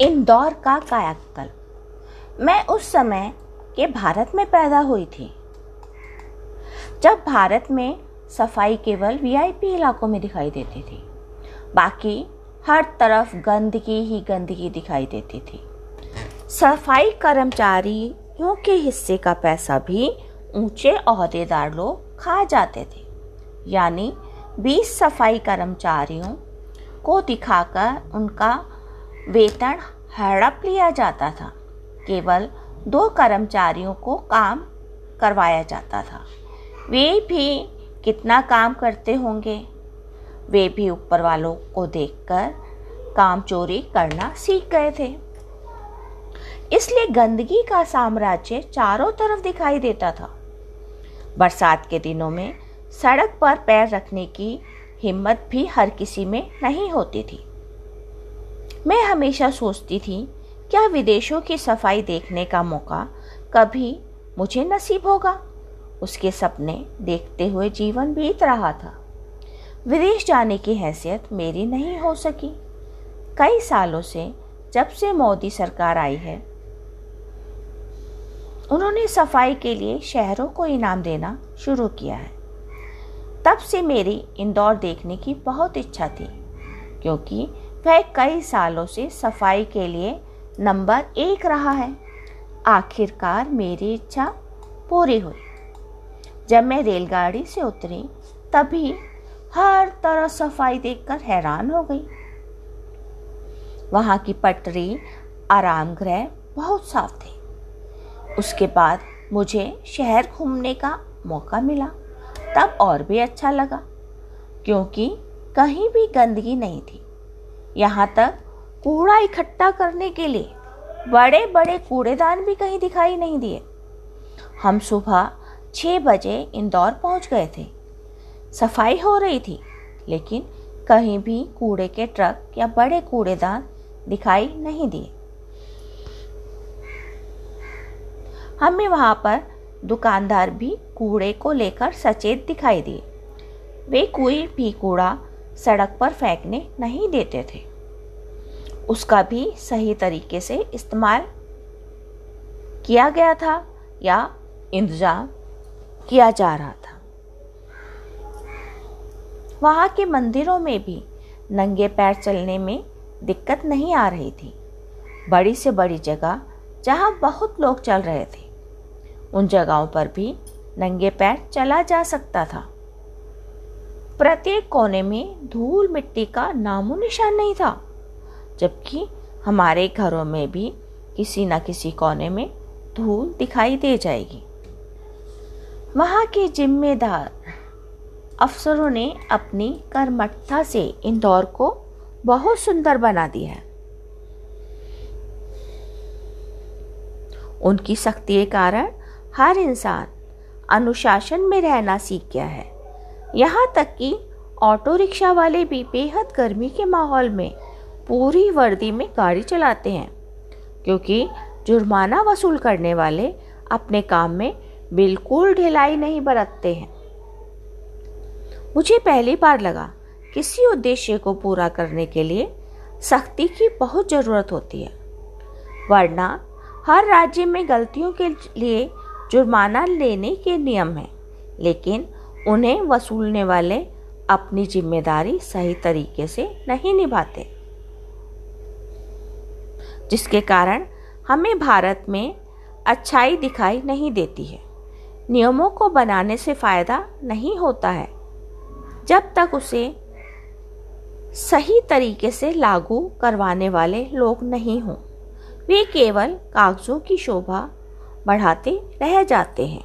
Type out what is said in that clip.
इंदौर का कायाकल्प। मैं उस समय के भारत में पैदा हुई थी। जब भारत में सफ़ाई केवल वीआईपी इलाकों में दिखाई देती थी, बाकी हर तरफ़ गंदगी ही गंदगी दिखाई देती थी। सफ़ाई कर्मचारियों के हिस्से का पैसा भी ऊँचे अहदेदार लोग खा जाते थे। यानी 20 सफ़ाई कर्मचारियों को दिखाकर उनका वेतन हड़प लिया जाता था। केवल दो कर्मचारियों को काम करवाया जाता था। वे भी कितना काम करते होंगे? वे भी ऊपर वालों को देखकर काम चोरी करना सीख गए थे। इसलिए गंदगी का साम्राज्य चारों तरफ़ दिखाई देता था। बरसात के दिनों में सड़क पर पैर रखने की हिम्मत भी हर किसी में नहीं होती थी। मैं हमेशा सोचती थी, क्या विदेशों की सफ़ाई देखने का मौका कभी मुझे नसीब होगा? उसके सपने देखते हुए जीवन बीत रहा था। विदेश जाने की हैसियत मेरी नहीं हो सकी। कई सालों से जब से मोदी सरकार आई है, उन्होंने सफ़ाई के लिए शहरों को इनाम देना शुरू किया है। तब से मेरी इंदौर देखने की बहुत इच्छा थी, क्योंकि वह कई सालों से सफ़ाई के लिए नंबर एक रहा है। आखिरकार मेरी इच्छा पूरी हुई। जब मैं रेलगाड़ी से उतरी, तभी हर तरह सफ़ाई देखकर हैरान हो गई। वहाँ की पटरी आराम गृह बहुत साफ़ थे। उसके बाद मुझे शहर घूमने का मौका मिला। तब और भी अच्छा लगा, क्योंकि कहीं भी गंदगी नहीं थी। यहाँ तक कूड़ा इकट्ठा करने के लिए बड़े बड़े कूड़ेदान भी कहीं दिखाई नहीं दिए। हम सुबह छः बजे इंदौर पहुँच गए थे। सफ़ाई हो रही थी, लेकिन कहीं भी कूड़े के ट्रक या बड़े कूड़ेदान दिखाई नहीं दिए। हमें वहाँ पर दुकानदार भी कूड़े को लेकर सचेत दिखाई दिए। वे कोई भी कूड़ा सड़क पर फेंकने नहीं देते थे। उसका भी सही तरीके से इस्तेमाल किया गया था या इंतज़ाम किया जा रहा था। वहाँ के मंदिरों में भी नंगे पैर चलने में दिक्कत नहीं आ रही थी। बड़ी से बड़ी जगह जहाँ बहुत लोग चल रहे थे, उन जगहों पर भी नंगे पैर चला जा सकता था। प्रत्येक कोने में धूल मिट्टी का नामो निशान नहीं था। जबकि हमारे घरों में भी किसी न किसी कोने में धूल दिखाई दे जाएगी। वहाँ के जिम्मेदार अफसरों ने अपनी कर्मठता से इंदौर को बहुत सुंदर बना दिया है। उनकी सख्ती के कारण हर इंसान अनुशासन में रहना सीख गया है। यहाँ तक कि ऑटो रिक्शा वाले भी बेहद गर्मी के माहौल में पूरी वर्दी में गाड़ी चलाते हैं, क्योंकि जुर्माना वसूल करने वाले अपने काम में बिल्कुल ढिलाई नहीं बरतते हैं। मुझे पहली बार लगा किसी उद्देश्य को पूरा करने के लिए सख्ती की बहुत ज़रूरत होती है, वरना हर राज्य में गलतियों के लिए जुर्माना लेने के नियम हैं, लेकिन उन्हें वसूलने वाले अपनी ज़िम्मेदारी सही तरीके से नहीं निभाते। जिसके कारण हमें भारत में अच्छाई दिखाई नहीं देती है। नियमों को बनाने से फ़ायदा नहीं होता है। जब तक उसे सही तरीके से लागू करवाने वाले लोग नहीं हों, वे केवल कागज़ों की शोभा बढ़ाते रह जाते हैं।